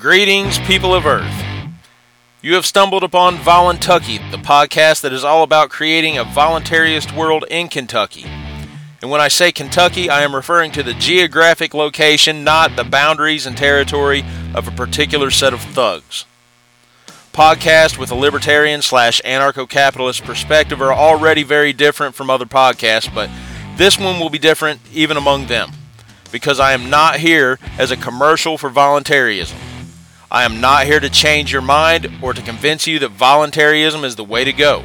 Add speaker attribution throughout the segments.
Speaker 1: Greetings, people of Earth. You have stumbled upon Voluntucky, the podcast that is all about creating a voluntarist world in Kentucky. And when I say Kentucky, I am referring to the geographic location, not the boundaries and territory of a particular set of thugs. Podcasts with a libertarian slash anarcho capitalist perspective are already very different from other podcasts, but this one will be different even among them because I am not here as a commercial for voluntarism. I am not here to change your mind or to convince you that voluntarism is the way to go.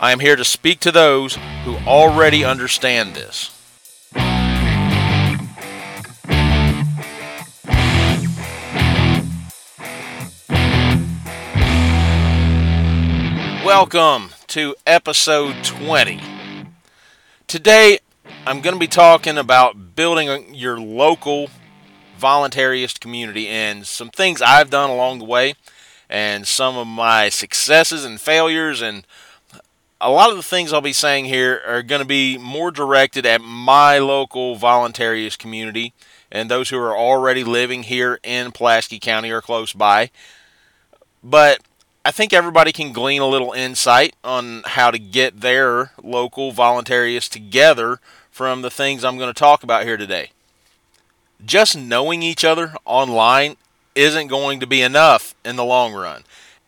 Speaker 1: I am here to speak to those who already understand this. Welcome to episode 20. Today, I'm going to be talking about building your local voluntarist community and some things I've done along the way and some of my successes and failures and a lot of the things I'll be saying here are going to be more directed at my local voluntarist community and those who are already living here in Pulaski County or close by. But I think everybody can glean a little insight on how to get their local voluntarists together from the things I'm going to talk about here today just knowing each other online isn't going to be enough in the long run.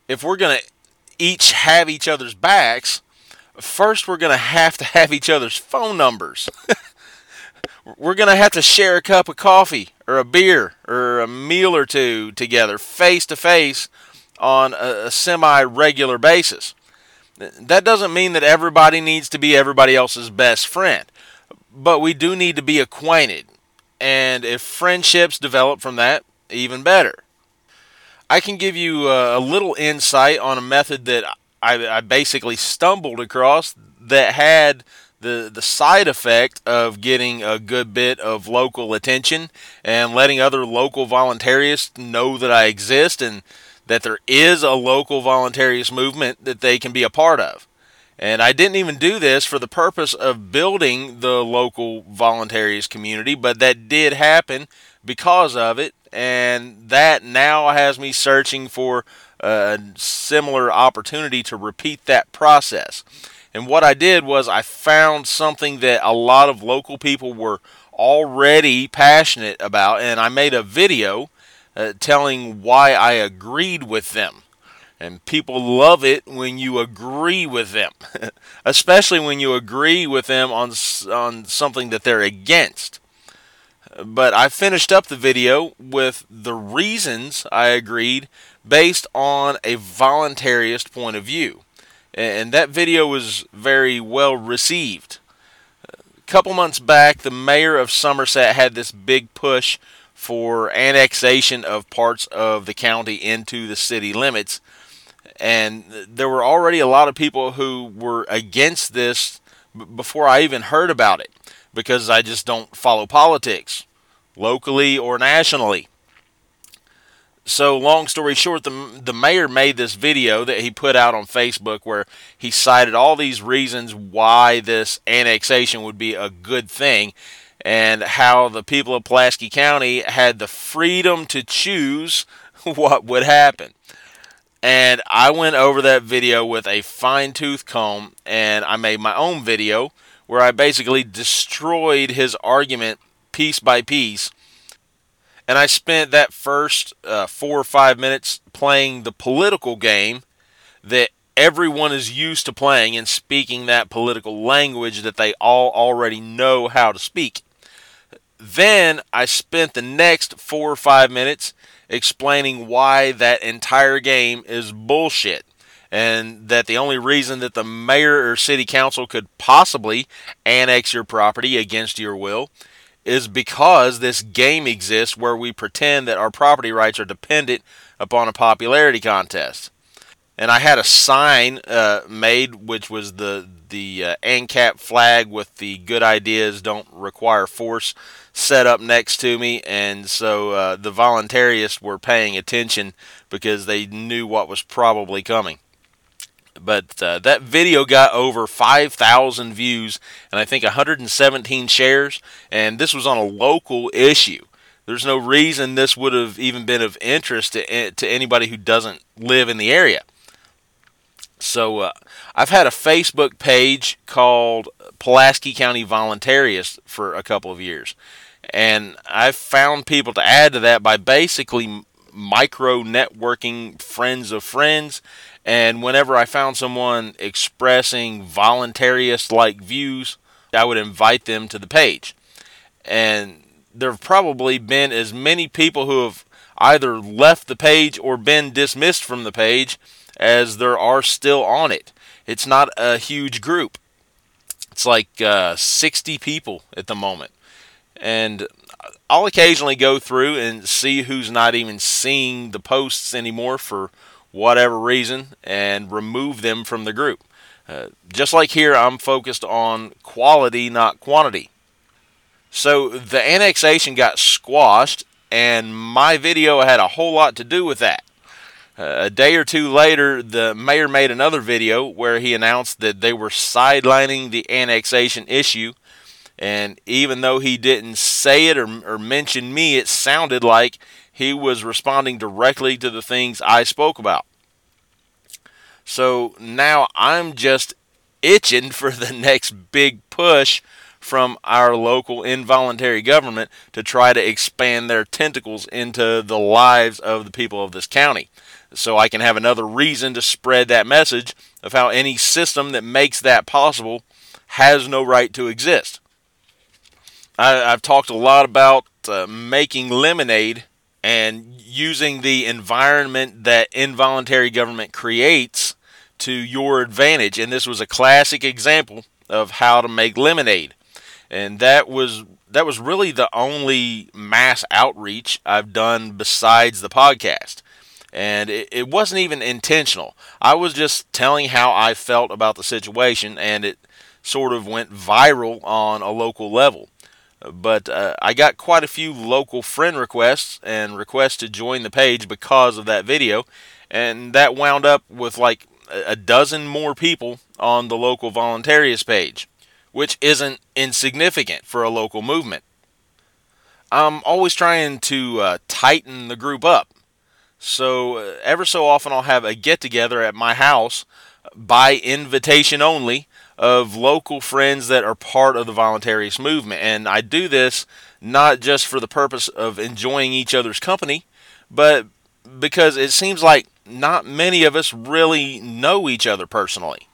Speaker 1: If we're going to each have each other's backs, first we're going to have to have each other's phone numbers. we're going to have to share a cup of coffee or a beer or a meal or two together face to face on a, semi regular basis. That doesn't mean that everybody needs to be everybody else's best friend, but we do need to be acquainted and if friendships develop from that, even better. I can give you a, little insight on a method that I, I basically stumbled across that had the the side effect of getting a good bit of local attention and letting other local voluntarists know that I exist and that there is a local voluntarist movement that they can be a part of. And I didn't even do this for the purpose of building the local voluntarist community, but that did happen because of it. And that now has me searching for a similar opportunity to repeat that process. And what I did was I found something that a lot of local people were already passionate about, and I made a video uh, telling why I agreed with them. And people love it when you agree with them, especially when you agree with them on, on something that they're against. But I finished up the video with the reasons I agreed based on a voluntarist point of view. And that video was very well received. A couple months back, the mayor of Somerset had this big push for annexation of parts of the county into the city limits and there were already a lot of people who were against this before I even heard about it because I just don't follow politics locally or nationally. So, long story short, the, the mayor made this video that he put out on Facebook where he cited all these reasons why this annexation would be a good thing and how the people of Pulaski County had the freedom to choose what would happen. And I went over that video with a fine tooth comb and I made my own video where I basically destroyed his argument piece by piece. And I spent that first uh, four or five minutes playing the political game that everyone is used to playing and speaking that political language that they all already know how to speak. Then I spent the next four or five minutes explaining why that entire game is bullshit and that the only reason that the mayor or city council could possibly annex your property against your will is because this game exists where we pretend that our property rights are dependent upon a popularity contest. And I had a sign uh, made, which was the the uh, ANCAP flag with the "Good ideas don't require force" set up next to me, and so uh, the voluntarists were paying attention because they knew what was probably coming. But uh, that video got over 5,000 views and I think 117 shares, and this was on a local issue. there's no reason this would have even been of interest to, to anybody who doesn't live in the area. So uh, I've had a Facebook page called Pulaski County Voluntarist for a couple of years. And I've found people to add to that by basically micro networking friends of friends. And whenever I found someone expressing voluntarist like views, I would invite them to the page. And there have probably been as many people who have either left the page or been dismissed from the page as there are still on it. It's not a huge group. It's like uh, 60 people at the moment. And I'll occasionally go through and see who's not even seeing the posts anymore for whatever reason and remove them from the group. Uh, just like here, I'm focused on quality, not quantity. So the annexation got squashed, and my video had a whole lot to do with that. Uh, a day or two later, the mayor made another video where he announced that they were sidelining the annexation issue. And even though he didn't say it or, or mention me, it sounded like he was responding directly to the things I spoke about. So now I'm just itching for the next big push from our local involuntary government to try to expand their tentacles into the lives of the people of this county so I can have another reason to spread that message of how any system that makes that possible has no right to exist. I, have talked a lot about uh, making lemonade and using the environment that involuntary government creates to your advantage. And this was a classic example of how to make lemonade. And that was that was really the only mass outreach I've done besides the podcast and it, it wasn't even intentional. I was just telling how I felt about the situation, and it sort of went viral on a local level. But uh, I got quite a few local friend requests and requests to join the page because of that video, and that wound up with like a dozen more people on the local voluntarist page, which isn't insignificant for a local movement. I'm always trying to uh, tighten the group up so uh, ever so often I'll have a get together at my house by invitation only of local friends that are part of the voluntarist movement. And I do this not just for the purpose of enjoying each other's company, but because it seems like not many of us really know each other personally.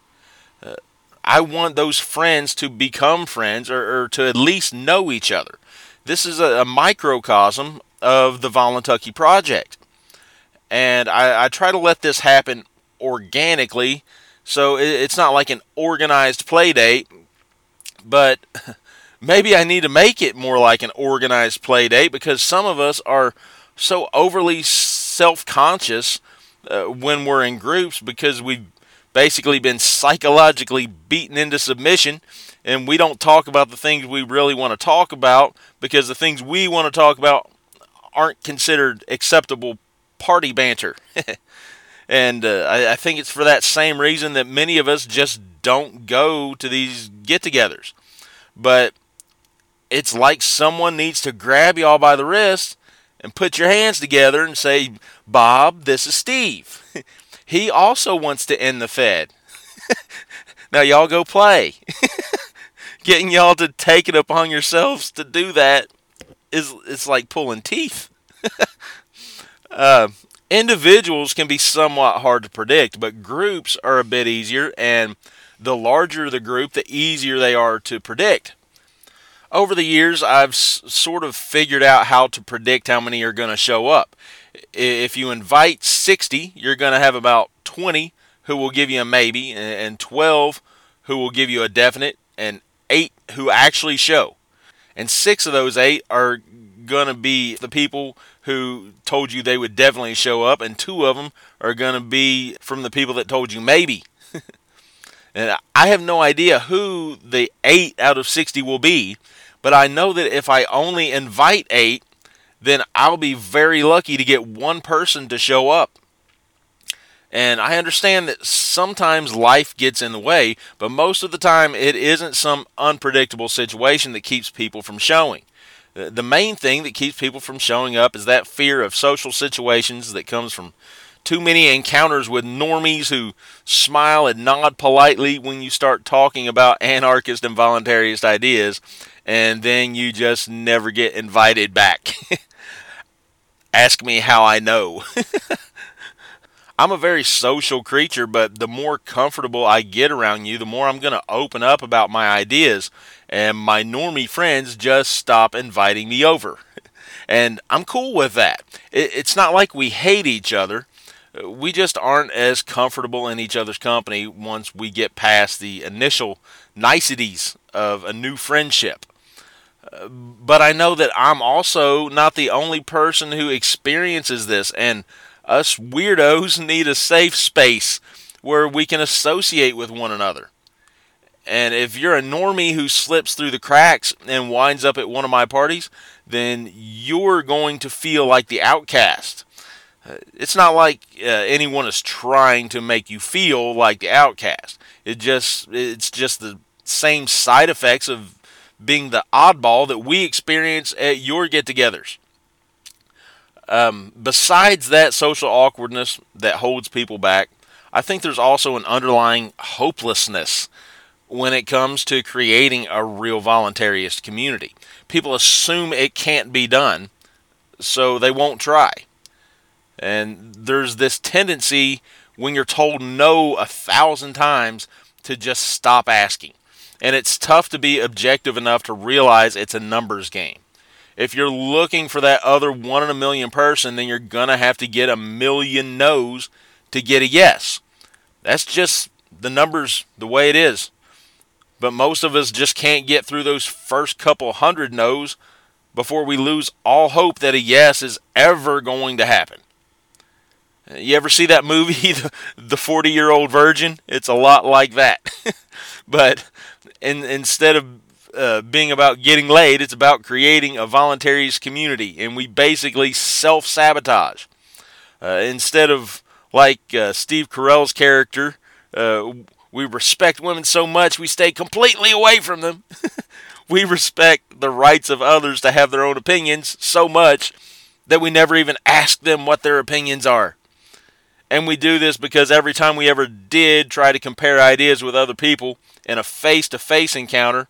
Speaker 1: Uh, I want those friends to become friends or, or, to at least know each other. This is a, a microcosm of the Voluntucky Project and I, I try to let this happen organically. So it, it's not like an organized play date, but maybe I need to make it more like an organized play date because some of us are so overly self-conscious uh, when we're in groups because we've basically been psychologically beaten into submission and we don't talk about the things we really want to talk about because the things we want to talk about aren't considered acceptable party banter. and uh, I, I, think it's for that same reason that many of us just don't go to these get togethers. But it's like someone needs to grab y'all by the wrist and put your hands together and say, Bob, this is Steve. he also wants to end the Fed. now, y'all go play. Getting y'all to take it upon yourselves to do that is it's like pulling teeth. Uh, individuals can be somewhat hard to predict, but groups are a bit easier, and the larger the group, the easier they are to predict. Over the years, I've s- sort of figured out how to predict how many are going to show up. If you invite 60, you're going to have about 20 who will give you a maybe, and 12 who will give you a definite, and 8 who actually show. And 6 of those 8 are going to be the people who told you they would definitely show up, and two of them are going to be from the people that told you maybe. and I have no idea who the eight out of 60 will be, but I know that if I only invite eight, then I'll be very lucky to get one person to show up. And I understand that sometimes life gets in the way, but most of the time it isn't some unpredictable situation that keeps people from showing. The main thing that keeps people from showing up is that fear of social situations that comes from too many encounters with normies who smile and nod politely when you start talking about anarchist and voluntarist ideas, and then you just never get invited back. Ask me how I know. I'm a very social creature, but the more comfortable I get around you, the more I'm going to open up about my ideas, and my normie friends just stop inviting me over. And I'm cool with that. It's not like we hate each other. We just aren't as comfortable in each other's company once we get past the initial niceties of a new friendship. But I know that I'm also not the only person who experiences this, and us weirdos need a safe space where we can associate with one another. And if you're a normie who slips through the cracks and winds up at one of my parties, then you're going to feel like the outcast. Uh, it's not like uh, anyone is trying to make you feel like the outcast. It just it's just the same side effects of being the oddball that we experience at your get-togethers. Um, besides that social awkwardness that holds people back, I think there's also an underlying hopelessness when it comes to creating a real voluntarist community. People assume it can't be done, so they won't try. And there's this tendency when you're told no a thousand times to just stop asking. And it's tough to be objective enough to realize it's a numbers game if you're looking for that other one in a million person, then you're going to have to get a million no's to get a yes. That's just the numbers the way it is. But most of us just can't get through those first couple hundred no's before we lose all hope that a yes is ever going to happen. You ever see that movie, The 40 Year Old Virgin? It's a lot like that. but in, instead of uh, being about getting laid. It's about creating a voluntarist community, and we basically self sabotage. Uh, instead of like uh, Steve Carell's character, uh, we respect women so much we stay completely away from them. we respect the rights of others to have their own opinions so much that we never even ask them what their opinions are. And we do this because every time we ever did try to compare ideas with other people in a face to face encounter,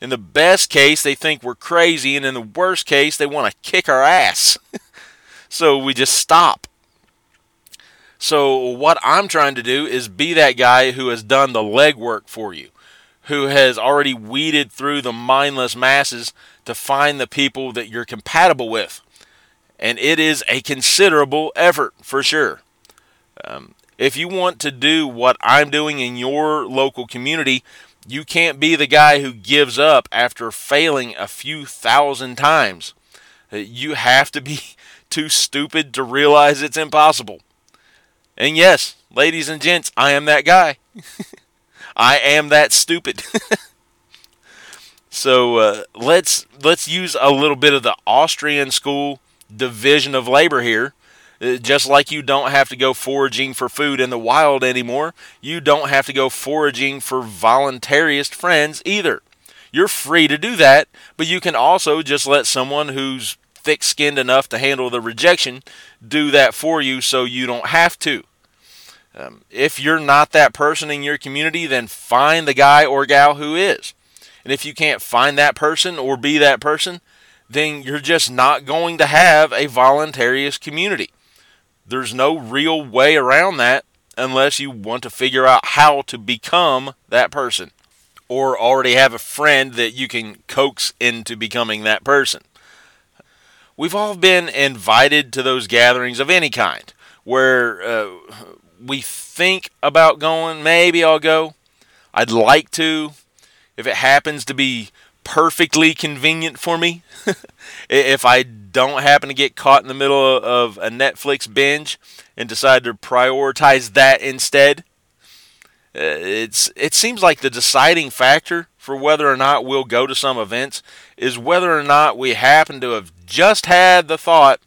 Speaker 1: in the best case, they think we're crazy, and in the worst case, they want to kick our ass. so we just stop. So, what I'm trying to do is be that guy who has done the legwork for you, who has already weeded through the mindless masses to find the people that you're compatible with. And it is a considerable effort for sure. Um, if you want to do what I'm doing in your local community, you can't be the guy who gives up after failing a few thousand times. You have to be too stupid to realize it's impossible. And yes, ladies and gents, I am that guy. I am that stupid. so uh, let's let's use a little bit of the Austrian school division of labor here just like you don't have to go foraging for food in the wild anymore, you don't have to go foraging for voluntarist friends either. You're free to do that, but you can also just let someone who's thick skinned enough to handle the rejection do that for you so you don't have to. Um, if you're not that person in your community, then find the guy or gal who is. And if you can't find that person or be that person, then you're just not going to have a voluntarist community. There's no real way around that unless you want to figure out how to become that person or already have a friend that you can coax into becoming that person. We've all been invited to those gatherings of any kind where uh, we think about going, maybe I'll go. I'd like to. If it happens to be perfectly convenient for me, if I don't happen to get caught in the middle of a Netflix binge and decide to prioritize that instead, uh, it's it seems like the deciding factor for whether or not we'll go to some events is whether or not we happen to have just had the thought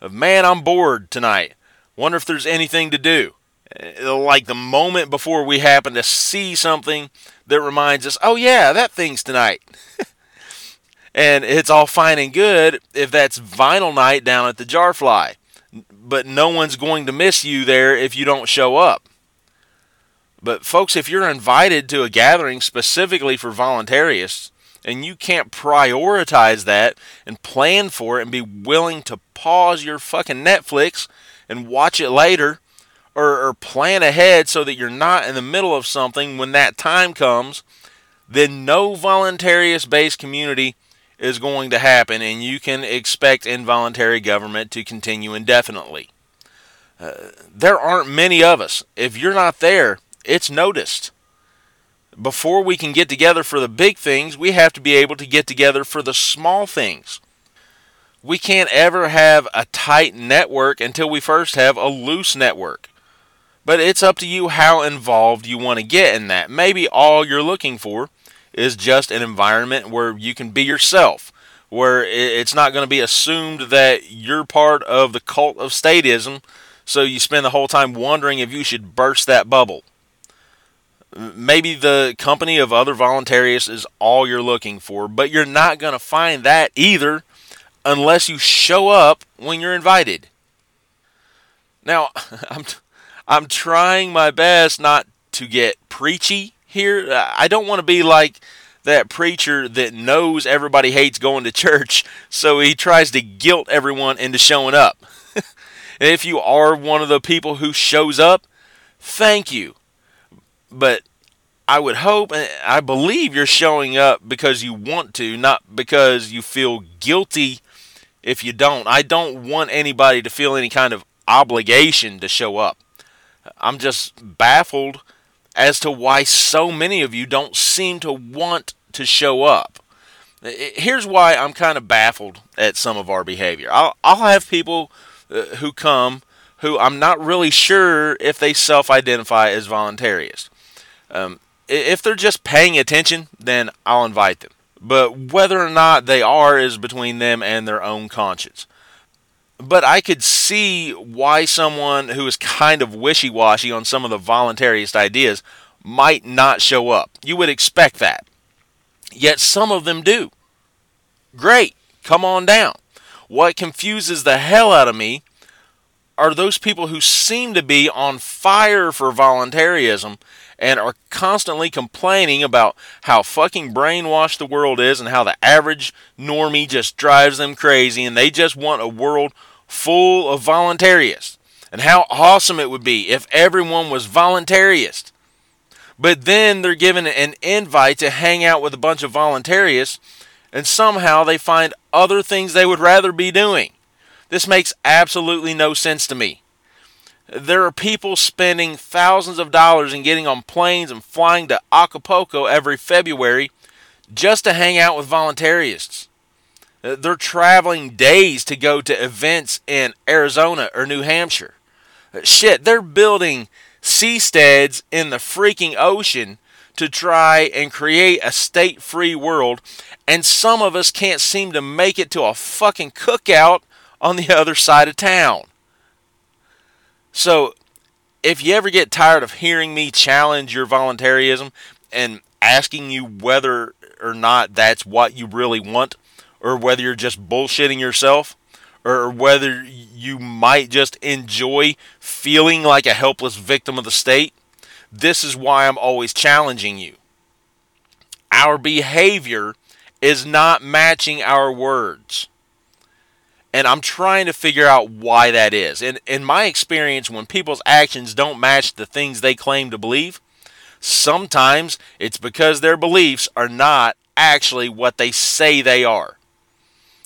Speaker 1: of man I'm bored tonight. Wonder if there's anything to do. Uh, like the moment before we happen to see something that reminds us, oh yeah, that thing's tonight. And it's all fine and good if that's vinyl night down at the Jarfly. But no one's going to miss you there if you don't show up. But, folks, if you're invited to a gathering specifically for voluntarists and you can't prioritize that and plan for it and be willing to pause your fucking Netflix and watch it later or, or plan ahead so that you're not in the middle of something when that time comes, then no voluntarist based community is going to happen and you can expect involuntary government to continue indefinitely. Uh, there aren't many of us. If you're not there, it's noticed. Before we can get together for the big things, we have to be able to get together for the small things. We can't ever have a tight network until we first have a loose network. But it's up to you how involved you want to get in that. Maybe all you're looking for is just an environment where you can be yourself, where it's not going to be assumed that you're part of the cult of statism, so you spend the whole time wondering if you should burst that bubble. Maybe the company of other voluntarists is all you're looking for, but you're not going to find that either unless you show up when you're invited. Now, I'm I'm trying my best not to get preachy here. I don't want to be like that preacher that knows everybody hates going to church, so he tries to guilt everyone into showing up. and if you are one of the people who shows up, thank you. But I would hope and I believe you're showing up because you want to, not because you feel guilty if you don't. I don't want anybody to feel any kind of obligation to show up. I'm just baffled as to why so many of you don't seem to want to show up. Here's why I'm kind of baffled at some of our behavior. I'll, I'll have people uh, who come who I'm not really sure if they self identify as voluntarists. Um, if they're just paying attention, then I'll invite them. But whether or not they are is between them and their own conscience. But I could see why someone who is kind of wishy washy on some of the voluntarist ideas might not show up. You would expect that. Yet some of them do. Great, come on down. What confuses the hell out of me are those people who seem to be on fire for voluntarism and are constantly complaining about how fucking brainwashed the world is and how the average normie just drives them crazy and they just want a world full of voluntarists and how awesome it would be if everyone was voluntarist. But then they're given an invite to hang out with a bunch of voluntarists and somehow they find other things they would rather be doing. This makes absolutely no sense to me. There are people spending thousands of dollars and getting on planes and flying to Acapulco every February just to hang out with voluntarists. Uh, they're traveling days to go to events in Arizona or New Hampshire. Uh, shit, they're building seasteads in the freaking ocean to try and create a state free world, and some of us can't seem to make it to a fucking cookout on the other side of town. So, if you ever get tired of hearing me challenge your voluntarism and asking you whether or not that's what you really want, or whether you're just bullshitting yourself, or whether you might just enjoy feeling like a helpless victim of the state, this is why I'm always challenging you. Our behavior is not matching our words. And I'm trying to figure out why that is. And in my experience, when people's actions don't match the things they claim to believe, sometimes it's because their beliefs are not actually what they say they are.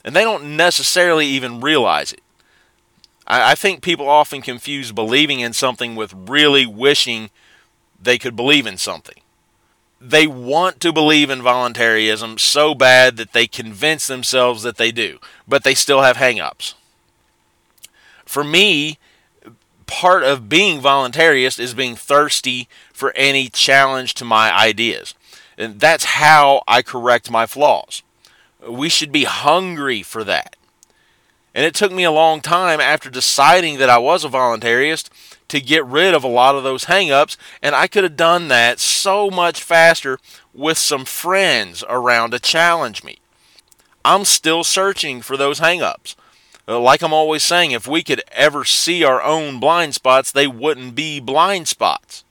Speaker 1: And they don't necessarily even realize it. I, I think people often confuse believing in something with really wishing they could believe in something they want to believe in voluntarism so bad that they convince themselves that they do, but they still have hangups. For me, part of being voluntarist is being thirsty for any challenge to my ideas. And that's how I correct my flaws. We should be hungry for that. And it took me a long time after deciding that I was a voluntarist to get rid of a lot of those hangups, and I could have done that so much faster with some friends around to challenge me. I'm still searching for those hangups. Uh, like I'm always saying, if we could ever see our own blind spots, they wouldn't be blind spots.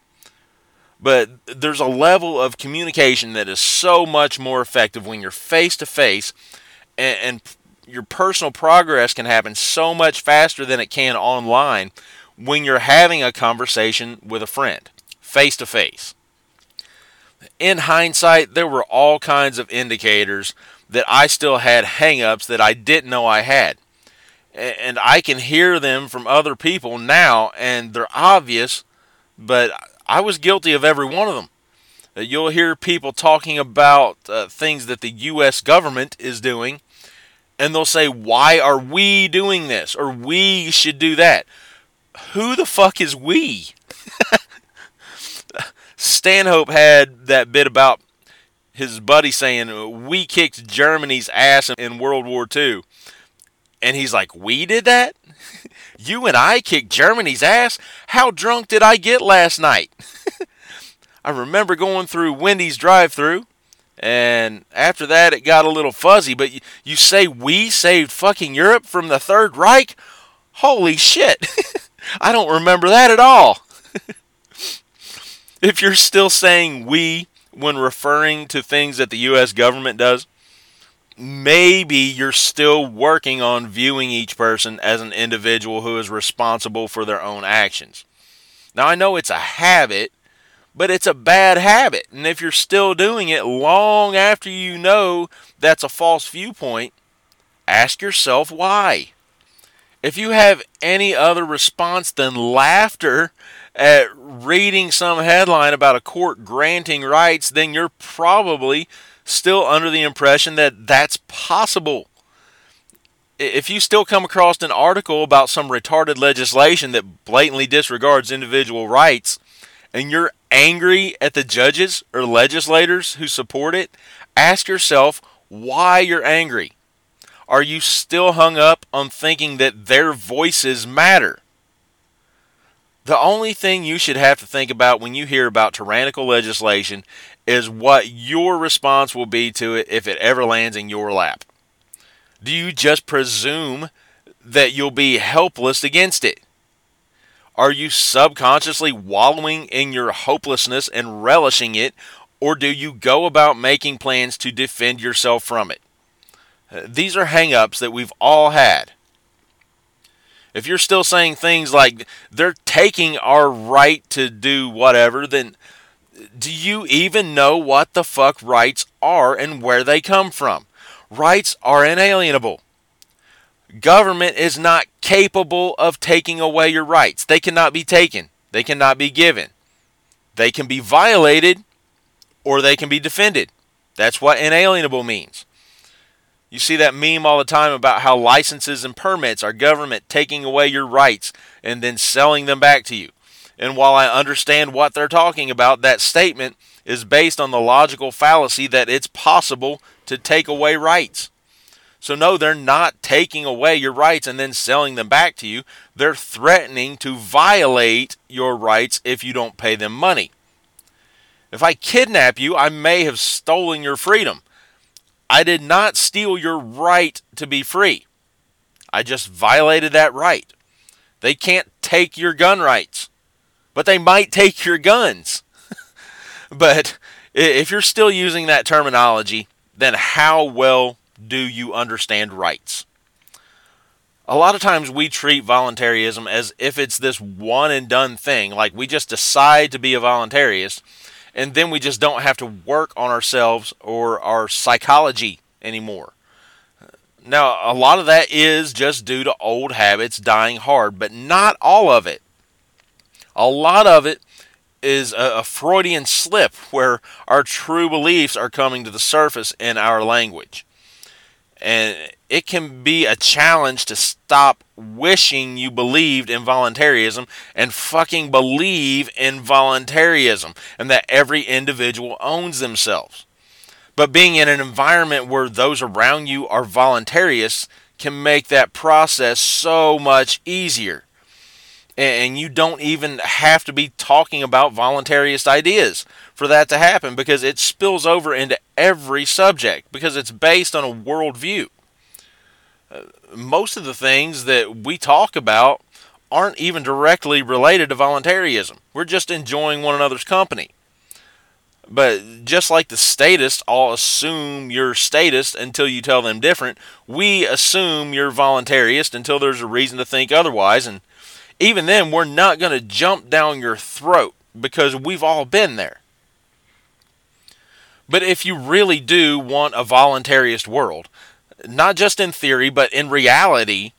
Speaker 1: But there's a level of communication that is so much more effective when you're face to face, and your personal progress can happen so much faster than it can online when you're having a conversation with a friend, face to face. In hindsight, there were all kinds of indicators that I still had hangups that I didn't know I had. And I can hear them from other people now, and they're obvious, but I was guilty of every one of them. Uh, you'll hear people talking about uh, things that the U.S. government is doing, and they'll say, Why are we doing this? Or we should do that. Who the fuck is we? Stanhope had that bit about his buddy saying, We kicked Germany's ass in World War II. And he's like, We did that? you and I kicked Germany's ass? How drunk did I get last night? I remember going through Wendy's drive through, and after that it got a little fuzzy. But you, you say we saved fucking Europe from the Third Reich? Holy shit! I don't remember that at all. if you're still saying we when referring to things that the U.S. government does, maybe you're still working on viewing each person as an individual who is responsible for their own actions. Now, I know it's a habit, but it's a bad habit. And if you're still doing it long after you know that's a false viewpoint, ask yourself why. If you have any other response than laughter at reading some headline about a court granting rights, then you're probably still under the impression that that's possible. If you still come across an article about some retarded legislation that blatantly disregards individual rights, and you're angry at the judges or legislators who support it, ask yourself why you're angry. Are you still hung up on thinking that their voices matter? The only thing you should have to think about when you hear about tyrannical legislation is what your response will be to it if it ever lands in your lap. Do you just presume that you'll be helpless against it? Are you subconsciously wallowing in your hopelessness and relishing it, or do you go about making plans to defend yourself from it? These are hangups that we've all had. If you're still saying things like they're taking our right to do whatever, then do you even know what the fuck rights are and where they come from? Rights are inalienable. Government is not capable of taking away your rights. They cannot be taken, they cannot be given. They can be violated or they can be defended. That's what inalienable means. You see that meme all the time about how licenses and permits are government taking away your rights and then selling them back to you. And while I understand what they're talking about, that statement is based on the logical fallacy that it's possible to take away rights. So, no, they're not taking away your rights and then selling them back to you. They're threatening to violate your rights if you don't pay them money. If I kidnap you, I may have stolen your freedom. I did not steal your right to be free. I just violated that right. They can't take your gun rights, but they might take your guns. but if you're still using that terminology, then how well do you understand rights? A lot of times we treat voluntarism as if it's this one and done thing, like we just decide to be a voluntarist and then we just don't have to work on ourselves or our psychology anymore. Now, a lot of that is just due to old habits dying hard, but not all of it. A lot of it is a, a, Freudian slip where our true beliefs are coming to the surface in our language. And it can be a challenge to stop wishing you believed in voluntarism and fucking believe in voluntarism and that every individual owns themselves. But being in an environment where those around you are voluntarists can make that process so much easier. And you don't even have to be talking about voluntarist ideas for that to happen because it spills over into every subject because it's based on a worldview. Uh, most of the things that we talk about aren't even directly related to voluntarism. We're just enjoying one another's company. But just like the statists all assume you're statist until you tell them different, we assume you're voluntarist until there's a reason to think otherwise. And even then, we're not going to jump down your throat because we've all been there. But if you really do want a voluntarist world, not just in theory, but in reality,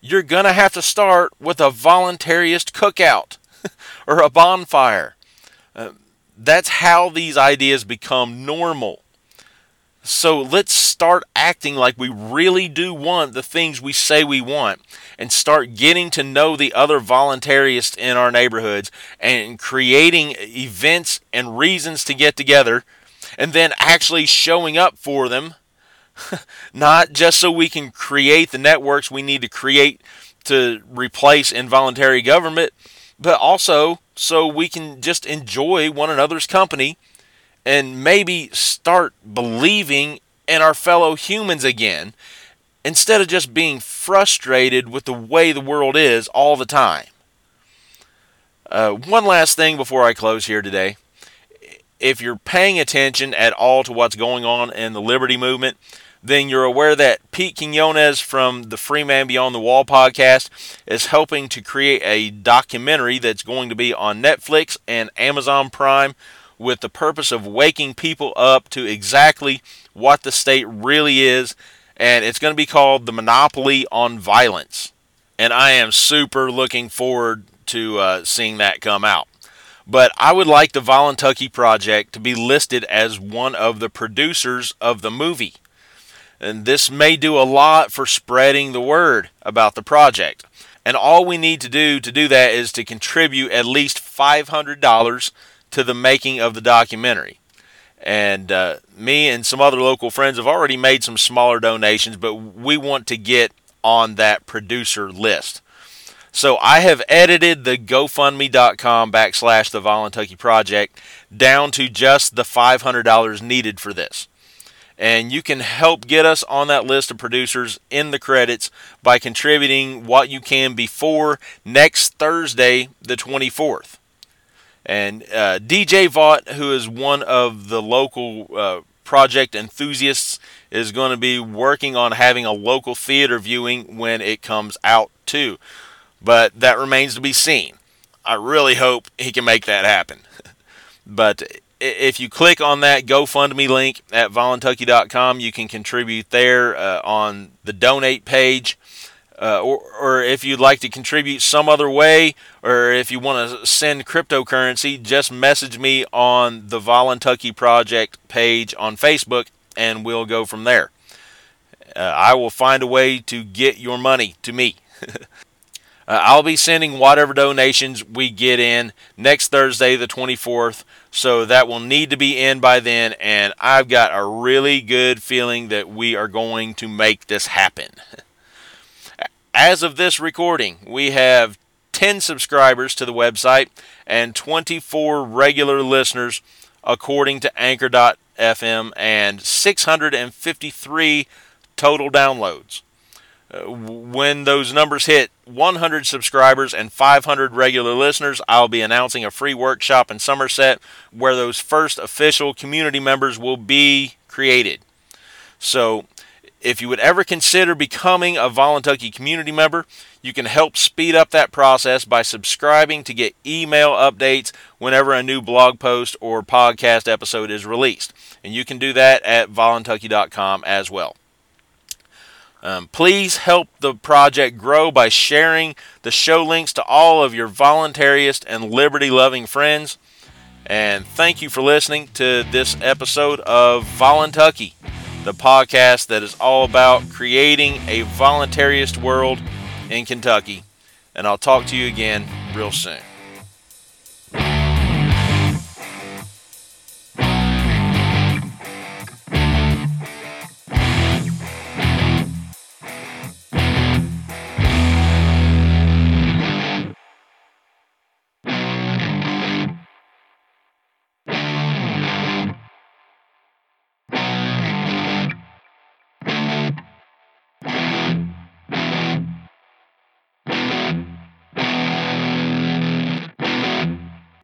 Speaker 1: you're going to have to start with a voluntarist cookout or a bonfire. Uh, that's how these ideas become normal. So let's start acting like we really do want the things we say we want and start getting to know the other voluntarists in our neighborhoods and creating events and reasons to get together and then actually showing up for them, not just so we can create the networks we need to create to replace involuntary government, but also so we can just enjoy one another's company and maybe start believing in our fellow humans again instead of just being frustrated with the way the world is all the time. Uh, one last thing before I close here today if you're paying attention at all to what's going on in the liberty movement, then you're aware that Pete Quinones from the Free Man Beyond the Wall podcast is helping to create a documentary that's going to be on Netflix and Amazon Prime with the purpose of waking people up to exactly what the state really is. And it's going to be called The Monopoly on Violence. And I am super looking forward to uh, seeing that come out. But I would like the Voluntucky Project to be listed as one of the producers of the movie. And this may do a lot for spreading the word about the project. And all we need to do to do that is to contribute at least $500 to the making of the documentary. And uh, me and some other local friends have already made some smaller donations, but we want to get on that producer list. So I have edited the GoFundMe.com backslash the Voluntucky Project down to just the $500 needed for this. And you can help get us on that list of producers in the credits by contributing what you can before next Thursday, the 24th. And uh, DJ Vaught, who is one of the local uh, project enthusiasts, is going to be working on having a local theater viewing when it comes out, too but that remains to be seen. I really hope he can make that happen. but if you click on that GoFundMe link at voluntucky.com, you can contribute there uh, on the donate page. Uh, or, or if you'd like to contribute some other way, or if you want to send cryptocurrency, just message me on the Voluntucky Project page on Facebook, and we'll go from there. Uh, I will find a way to get your money to me. Uh, I'll be sending whatever donations we get in next Thursday, the 24th. So that will need to be in by then. And I've got a really good feeling that we are going to make this happen. As of this recording, we have 10 subscribers to the website and 24 regular listeners, according to Anchor.fm, and 653 total downloads. Uh, when those numbers hit 100 subscribers and 500 regular listeners, I'll be announcing a free workshop in Somerset where those first official community members will be created. So, if you would ever consider becoming a Voluntucky community member, you can help speed up that process by subscribing to get email updates whenever a new blog post or podcast episode is released. And you can do that at voluntucky.com as well. Um, please help the project grow by sharing the show links to all of your voluntarist and liberty loving friends. And thank you for listening to this episode of Voluntucky, the podcast that is all about creating a voluntarist world in Kentucky. And I'll talk to you again real soon.